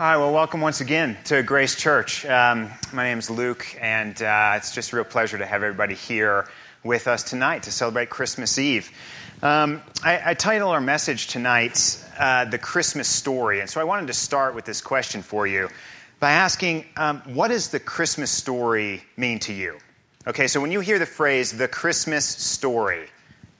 Hi, well, welcome once again to Grace Church. Um, my name is Luke, and uh, it's just a real pleasure to have everybody here with us tonight to celebrate Christmas Eve. Um, I, I, title our message tonight uh, The Christmas Story, and so I wanted to start with this question for you by asking um, what does the Christmas story mean to you? Okay, so when you hear the phrase the Christmas story,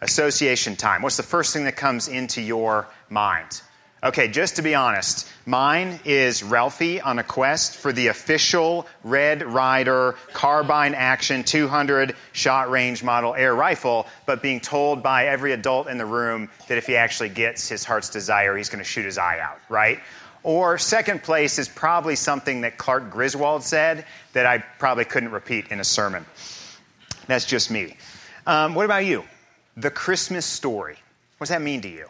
association time, what's the first thing that comes into your mind? Okay, just to be honest, mine is Ralphie on a quest for the official Red Ryder carbine action 200 shot range model air rifle, but being told by every adult in the room that if he actually gets his heart's desire, he's going to shoot his eye out, right? Or second place is probably something that Clark Griswold said that I probably couldn't repeat in a sermon. That's just me. Um, what about you? The Christmas story. What does that mean to you?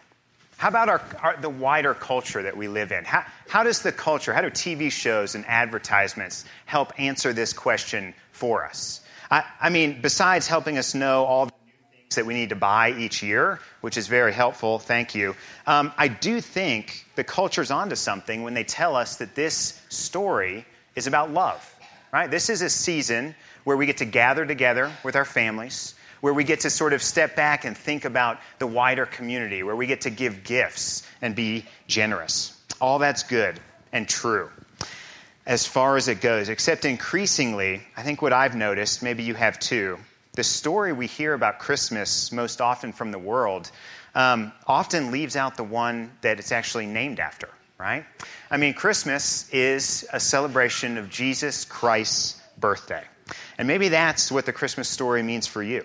How about our, our, the wider culture that we live in? How, how does the culture, how do TV shows and advertisements help answer this question for us? I, I mean, besides helping us know all the new things that we need to buy each year, which is very helpful, thank you, um, I do think the culture's onto something when they tell us that this story is about love, right? This is a season where we get to gather together with our families where we get to sort of step back and think about the wider community, where we get to give gifts and be generous. All that's good and true as far as it goes, except increasingly, I think what I've noticed, maybe you have too, the story we hear about Christmas most often from the world um, often leaves out the one that it's actually named after, right? I mean, Christmas is a celebration of Jesus Christ's birthday. And maybe that's what the Christmas story means for you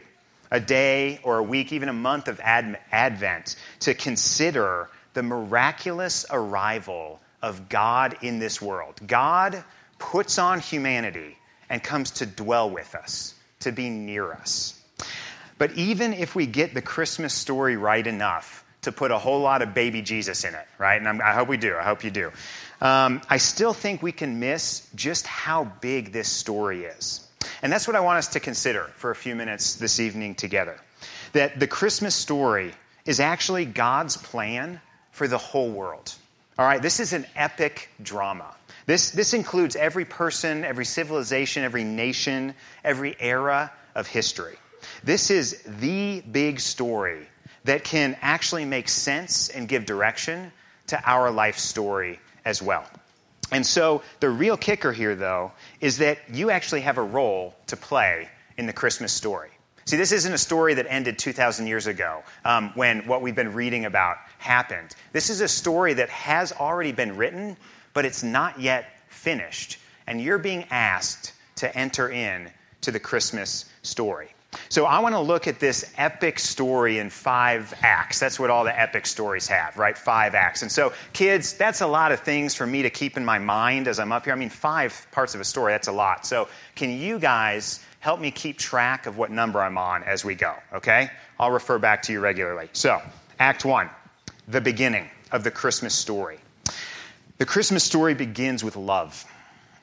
a day or a week, even a month of ad- Advent to consider the miraculous arrival of God in this world. God puts on humanity and comes to dwell with us, to be near us. But even if we get the Christmas story right enough to put a whole lot of baby Jesus in it, right? And I'm, i hope we do. I hope you do. Um, I still think we can miss just how big this story is. And that's what I want us to consider for a few minutes this evening together. That the Christmas story is actually God's plan for the whole world. All right, this is an epic drama. This, this includes every person, every civilization, every nation, every era of history. This is the big story that can actually make sense and give direction to our life story as well. And so the real kicker here, though, is that you actually have a role to play in the Christmas story. See, this isn't a story that ended 2,000 years ago um, when what we've been reading about happened. This is a story that has already been written, but it's not yet finished. And you're being asked to enter in to the Christmas story. So I want to look at this epic story in five acts. That's what all the epic stories have, right? Five acts. And so, kids, that's a lot of things for me to keep in my mind as I'm up here. I mean, five parts of a story, that's a lot. So, can you guys help me keep track of what number I'm on as we go, okay? I'll refer back to you regularly. So, Act one, the beginning of the Christmas story. The Christmas story begins with love.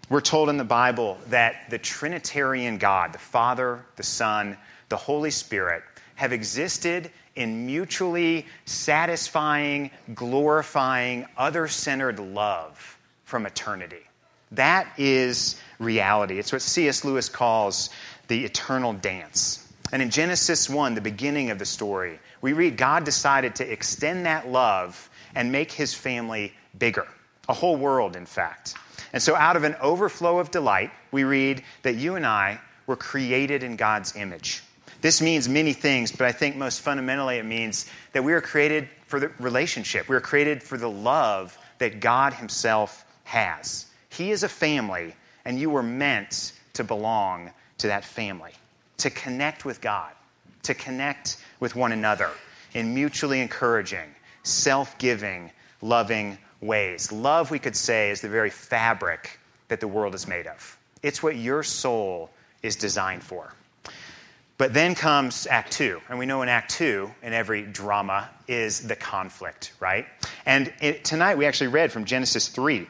We're told in the Bible that the Trinitarian God, the Father, the Son, the Holy Spirit, have existed in mutually satisfying, glorifying, other centered love from eternity. That is reality. It's what C.S. Lewis calls the eternal dance. And in Genesis 1, the beginning of the story, we read God decided to extend that love and make his family bigger, a whole world, in fact. And so, out of an overflow of delight, we read that you and I were created in God's image. This means many things, but I think most fundamentally it means that we are created for the relationship. We are created for the love that God Himself has. He is a family, and you were meant to belong to that family, to connect with God, to connect with one another in mutually encouraging, self giving, loving ways. Love, we could say, is the very fabric that the world is made of. It's what your soul is designed for. But then comes Act Two. And we know in Act Two, in every drama, is the conflict, right? And it, tonight we actually read from Genesis 3.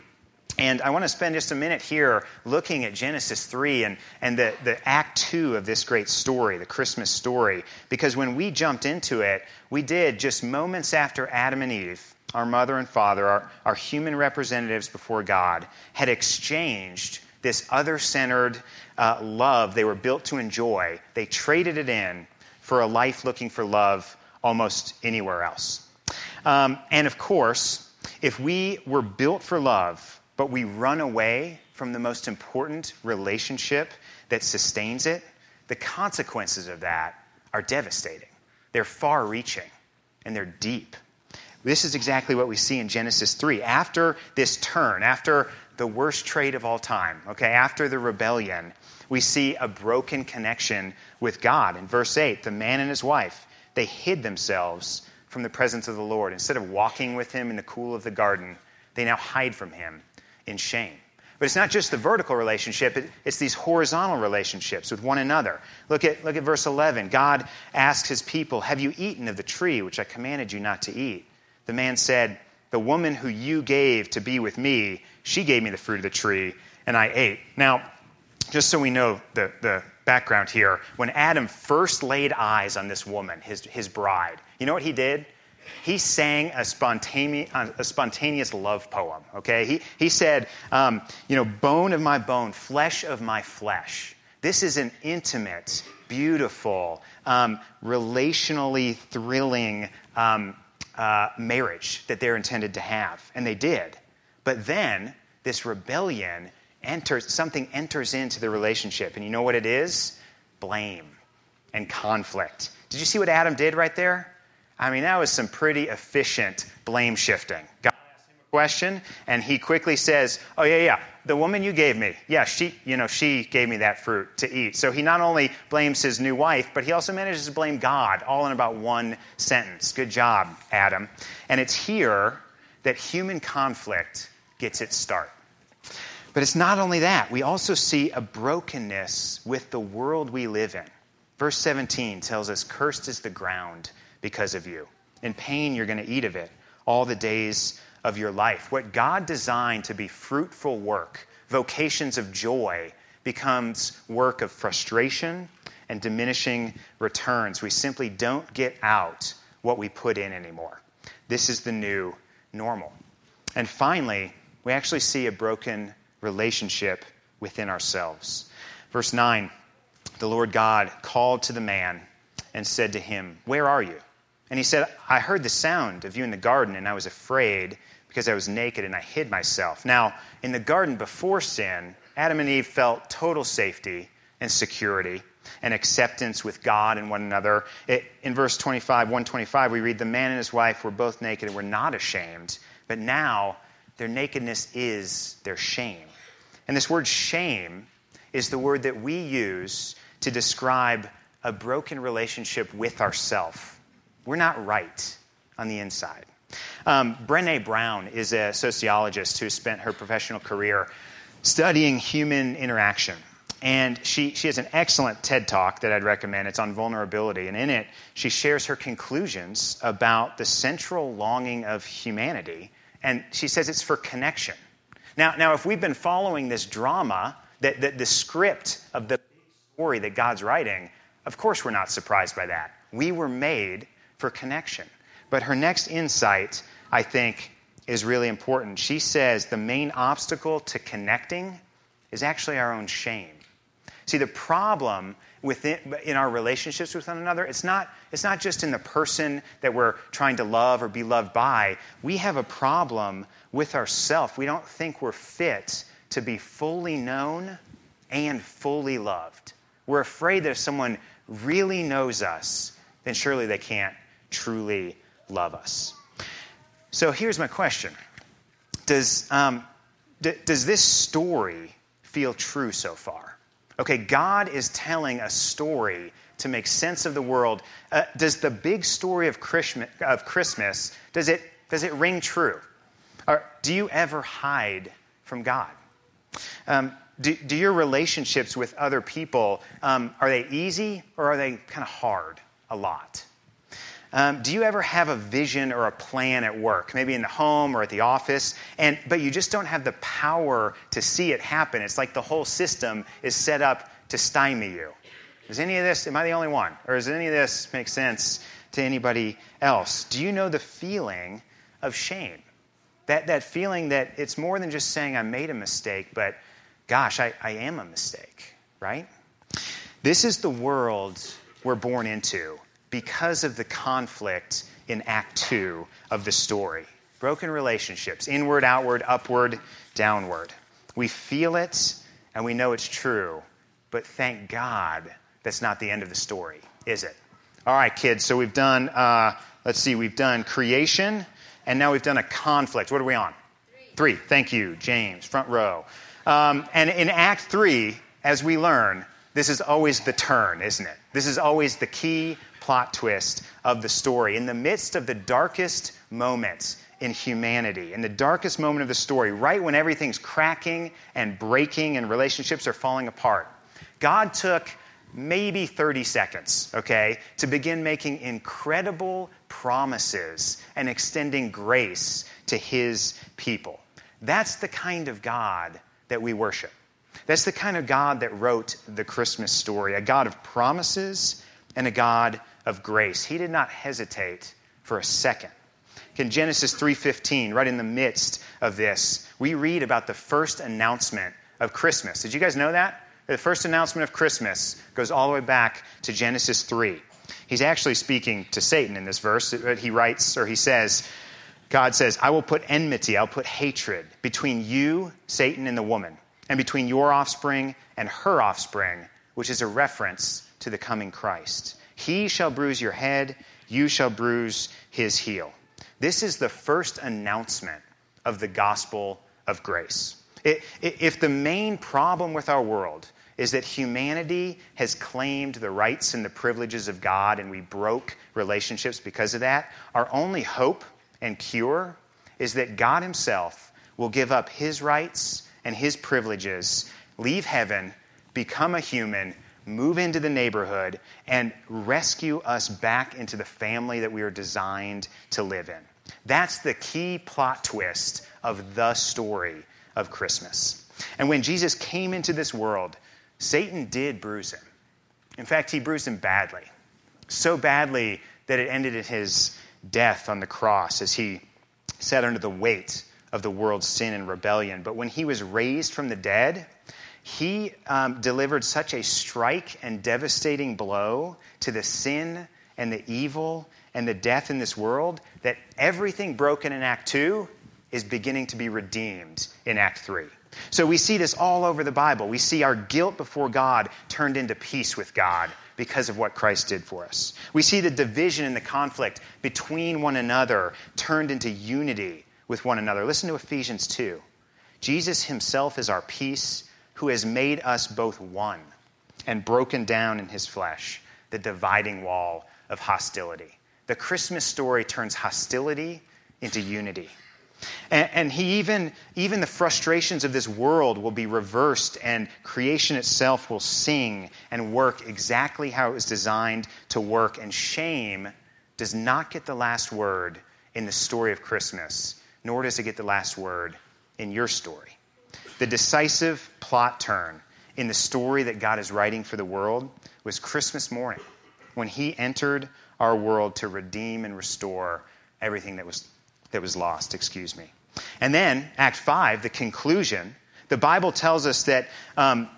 And I want to spend just a minute here looking at Genesis 3 and, and the, the Act 2 of this great story, the Christmas story. Because when we jumped into it, we did just moments after Adam and Eve our mother and father, our, our human representatives before God, had exchanged this other centered uh, love they were built to enjoy, they traded it in for a life looking for love almost anywhere else. Um, and of course, if we were built for love, but we run away from the most important relationship that sustains it, the consequences of that are devastating. They're far reaching and they're deep. This is exactly what we see in Genesis 3. After this turn, after the worst trade of all time, okay, after the rebellion, we see a broken connection with God. In verse 8, the man and his wife, they hid themselves from the presence of the Lord. Instead of walking with him in the cool of the garden, they now hide from him in shame. But it's not just the vertical relationship, it's these horizontal relationships with one another. Look at, look at verse 11. God asks his people, Have you eaten of the tree which I commanded you not to eat? The man said, The woman who you gave to be with me, she gave me the fruit of the tree, and I ate. Now, just so we know the, the background here, when Adam first laid eyes on this woman, his, his bride, you know what he did? He sang a spontaneous, a spontaneous love poem, okay? He, he said, um, you know, bone of my bone, flesh of my flesh. This is an intimate, beautiful, um, relationally thrilling um, uh, marriage that they're intended to have. And they did. But then this rebellion enters, something enters into the relationship. And you know what it is? Blame and conflict. Did you see what Adam did right there? I mean, that was some pretty efficient blame shifting. God question, and he quickly says, Oh, yeah, yeah, the woman you gave me, yeah, she, you know, she gave me that fruit to eat. So he not only blames his new wife, but he also manages to blame God, all in about one sentence. Good job, Adam. And it's here that human conflict gets its start. But it's not only that, we also see a brokenness with the world we live in. Verse 17 tells us, Cursed is the ground because of you. In pain, you're going to eat of it all the days of your life. What God designed to be fruitful work, vocations of joy, becomes work of frustration and diminishing returns. We simply don't get out what we put in anymore. This is the new normal. And finally, we actually see a broken relationship within ourselves. Verse 9 The Lord God called to the man and said to him, Where are you? And he said, I heard the sound of you in the garden, and I was afraid because I was naked and I hid myself. Now, in the garden before sin, Adam and Eve felt total safety and security and acceptance with God and one another. It, in verse 25, 125, we read, The man and his wife were both naked and were not ashamed, but now their nakedness is their shame. And this word shame is the word that we use to describe a broken relationship with ourself. We're not right on the inside. Um, Brene Brown is a sociologist who spent her professional career studying human interaction. And she, she has an excellent TED talk that I'd recommend. It's on vulnerability. And in it, she shares her conclusions about the central longing of humanity. And she says it's for connection. Now, now if we've been following this drama, that, that the script of the story that God's writing, of course we're not surprised by that. We were made for connection. But her next insight, I think, is really important. She says the main obstacle to connecting is actually our own shame. See, the problem within, in our relationships with one another, it's not, it's not just in the person that we're trying to love or be loved by. We have a problem with ourselves. We don't think we're fit to be fully known and fully loved. We're afraid that if someone really knows us, then surely they can't truly love us. So here's my question Does, um, d- does this story feel true so far? Okay, God is telling a story to make sense of the world. Uh, does the big story of Christmas, of Christmas does, it, does it ring true? Or do you ever hide from God? Um, do, do, your relationships with other people, um, are they easy or are they kind of hard a lot? Um, do you ever have a vision or a plan at work, maybe in the home or at the office, and but you just don't have the power to see it happen? It's like the whole system is set up to stymie you. Does any of this? Am I the only one, or does any of this make sense to anybody else? Do you know the feeling of shame. That, that feeling that it's more than just saying I made a mistake, but gosh, I, I am a mistake, right? This is the world we're born into because of the conflict in Act 2 of the story. Broken relationships, inward, outward, upward, downward. We feel it and we know it's true, but thank God that's not the end of the story, is it? All right, kids, so we've done, uh, let's see, we've done creation, and now we've done a conflict. What are we on? Three. Three. Thank you, James, front row. Um, and in Act 3, as we learn, this is always the turn, isn't it? This is always the key plot twist of the story. In the midst of the darkest moments in humanity, in the darkest moment of the story, right when everything's cracking and breaking and relationships are falling apart, God took maybe 30 seconds, okay, to begin making incredible promises and extending grace to his people. That's the kind of God that we worship. That's the kind of God that wrote the Christmas story, a God of promises and a God of grace. He did not hesitate for a second. In Genesis 3:15, right in the midst of this, we read about the first announcement of Christmas. Did you guys know that? The first announcement of Christmas goes all the way back to Genesis 3. He's actually speaking to Satan in this verse. He writes, or he says, God says, I will put enmity, I'll put hatred between you, Satan, and the woman, and between your offspring and her offspring, which is a reference to the coming Christ. He shall bruise your head, you shall bruise his heel. This is the first announcement of the gospel of grace. if the main problem with our world is that humanity has claimed the rights and the privileges of God and we broke relationships because of that, our only hope and cure is that God Himself will give up His rights and His privileges, leave heaven, become a human, move into the neighborhood, and rescue us back into the family that we are designed to live in. That's the key plot twist of the story of Christmas. And when Jesus came into this world, Satan did bruise him. In fact, he bruised him badly. So badly that it ended in his death on the cross as he sat under the weight of the world's sin and rebellion. But when he was raised from the dead, he um, delivered such a strike and devastating blow to the sin and the evil and the death in this world that everything broken in Act 2 is beginning to be redeemed in Act 3. So we see this all over the Bible. We see our guilt before God turned into peace with God because of what Christ did for us. We see the division and the conflict between one another turned into unity with one another. Listen to Ephesians 2. Jesus himself is our peace, who has made us both one and broken down in his flesh the dividing wall of hostility. The Christmas story turns hostility into unity. And, and, he even, even the frustrations of this world will be reversed, and creation itself will sing and work exactly how it was designed to work. And shame does not get the last word in the story of Christmas, nor does it get the last word in your story. The decisive plot turn in the story that God is writing for the world was Christmas morning when he entered our world to redeem and restore everything that was that was lost, excuse me. And then, Act 5, the conclusion, the Bible tells us that, um,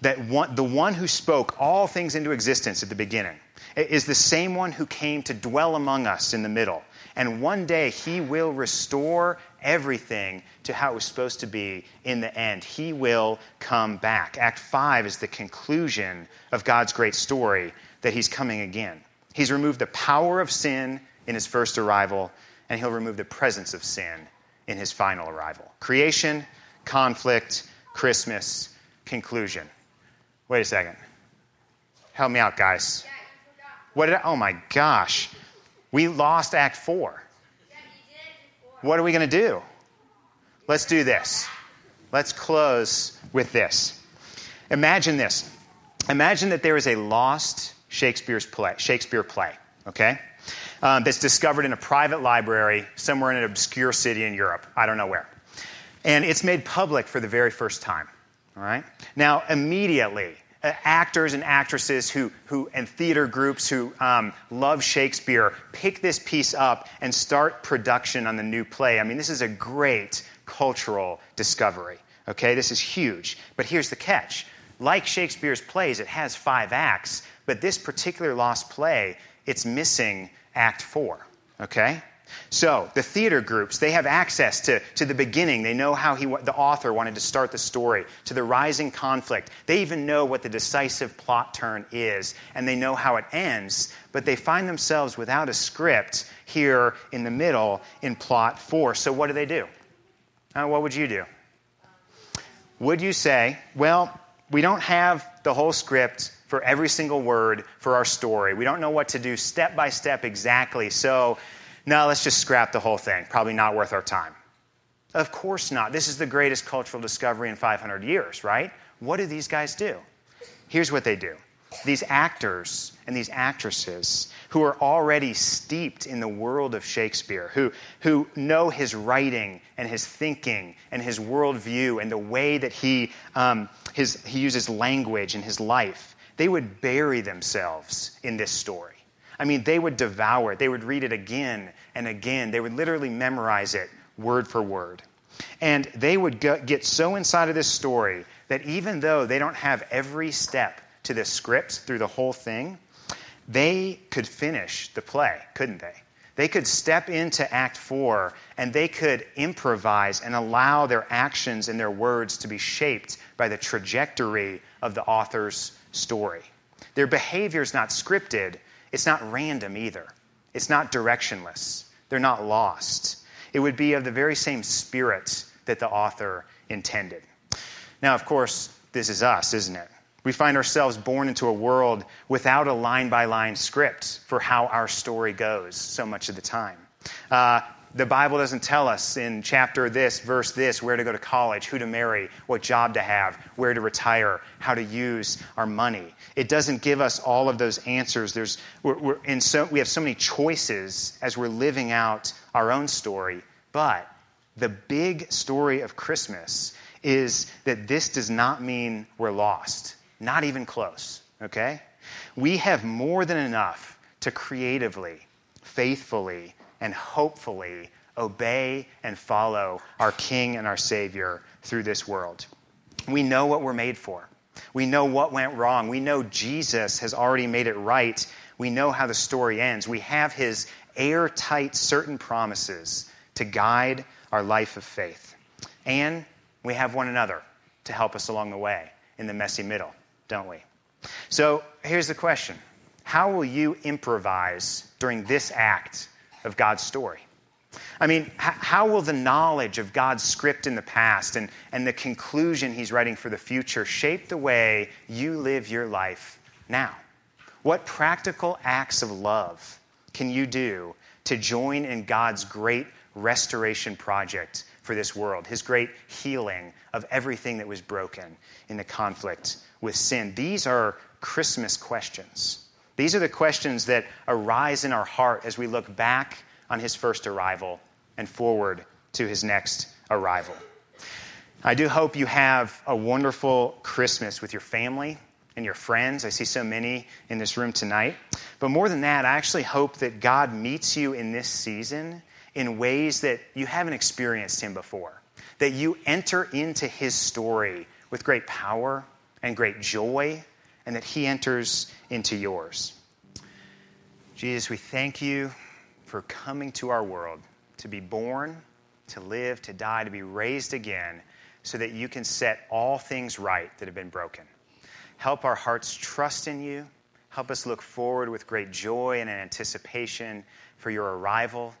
that one, the one who spoke all things into existence at the beginning is the same one who came to dwell among us in the middle. And one day he will restore everything to how it was supposed to be in the end. He will come back. Act 5 is the conclusion of God's great story that he's coming again. He's removed the power of sin in his first arrival, and he'll remove the presence of sin in his final arrival. Creation, conflict, Christmas, conclusion. Wait a second. Help me out, guys. What did I, oh my gosh. We lost Act 4. What are we going to do? Let's do this. Let's close with this. Imagine this. Imagine that there is a lost Shakespeare's play, Shakespeare play, okay? um, that's discovered in a private library somewhere in an obscure city in Europe. I don't know where. And it's made public for the very first time. All right? Now, immediately, actors and actresses who, who and theater groups who um, love Shakespeare pick this piece up and start production on the new play. I mean, this is a great cultural discovery. Okay, this is huge. But here's the catch like Shakespeare's plays, it has five acts, but this particular lost play, it's missing act four. Okay? So, the theater groups, they have access to, to the beginning. They know how he, the author wanted to start the story, to the rising conflict. They even know what the decisive plot turn is, and they know how it ends. But they find themselves without a script here in the middle in plot four. So, what do they do? Uh, what would you do? Would you say, well, we don't have the whole script for every single word for our story. We don't know what to do step by step exactly. So, no, let's just scrap the whole thing. Probably not worth our time. Of course not. This is the greatest cultural discovery in 500 years, right? What do these guys do? Here's what they do these actors and these actresses who are already steeped in the world of Shakespeare, who, who know his writing and his thinking and his worldview and the way that he, um, his, he uses language in his life, they would bury themselves in this story. I mean, they would devour it. They would read it again and again. They would literally memorize it word for word. And they would get so inside of this story that even though they don't have every step to the script through the whole thing, they could finish the play, couldn't they? They could step into Act Four and they could improvise and allow their actions and their words to be shaped by the trajectory of the author's story. Their behavior is not scripted, it's not random either. It's not directionless. They're not lost. It would be of the very same spirit that the author intended. Now, of course, this is us, isn't it? We find ourselves born into a world without a line by line script for how our story goes so much of the time. Uh, the Bible doesn't tell us in chapter this, verse this, where to go to college, who to marry, what job to have, where to retire, how to use our money. It doesn't give us all of those answers. There's, we're, we're so, we have so many choices as we're living out our own story. But the big story of Christmas is that this does not mean we're lost, not even close, okay? We have more than enough to creatively, faithfully, and hopefully obey and follow our King and our Savior through this world. We know what we're made for. We know what went wrong. We know Jesus has already made it right. We know how the story ends. We have his airtight, certain promises to guide our life of faith. And we have one another to help us along the way in the messy middle, don't we? So here's the question How will you improvise during this act of God's story. I mean, how will the knowledge of God's script in the past and, and the conclusion he's writing for the future shape the way you live your life now? What practical acts of love can you do to join in God's great restoration project for this world, his great healing of everything that was broken in the conflict with sin? These are Christmas questions. These are the questions that arise in our heart as we look back on his first arrival and forward to his next arrival. I do hope you have a wonderful Christmas with your family and your friends. I see so many in this room tonight. But more than that, I actually hope that God meets you in this season in ways that you haven't experienced Him before. That you enter into His story with great power and great joy and that He enters into yours. Jesus, we thank you for coming to our world to be born, to live, to die, to be raised again, so that you can set all things right that have been broken. Help our hearts trust in you. Help us look forward with great joy and anticipation for your arrival.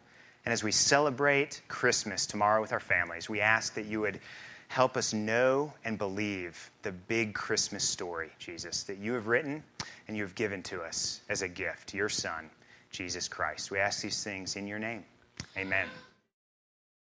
And as we celebrate Christmas tomorrow with our families, we ask that you would Help us know and believe the big Christmas story, Jesus, that you have written and you have given to us as a gift, your Son, Jesus Christ. We ask these things in your name. Amen.